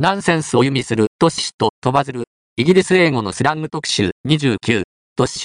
ナンセンスを意味するトッシュと飛ばずる。イギリス英語のスラング特集29。トッシュ。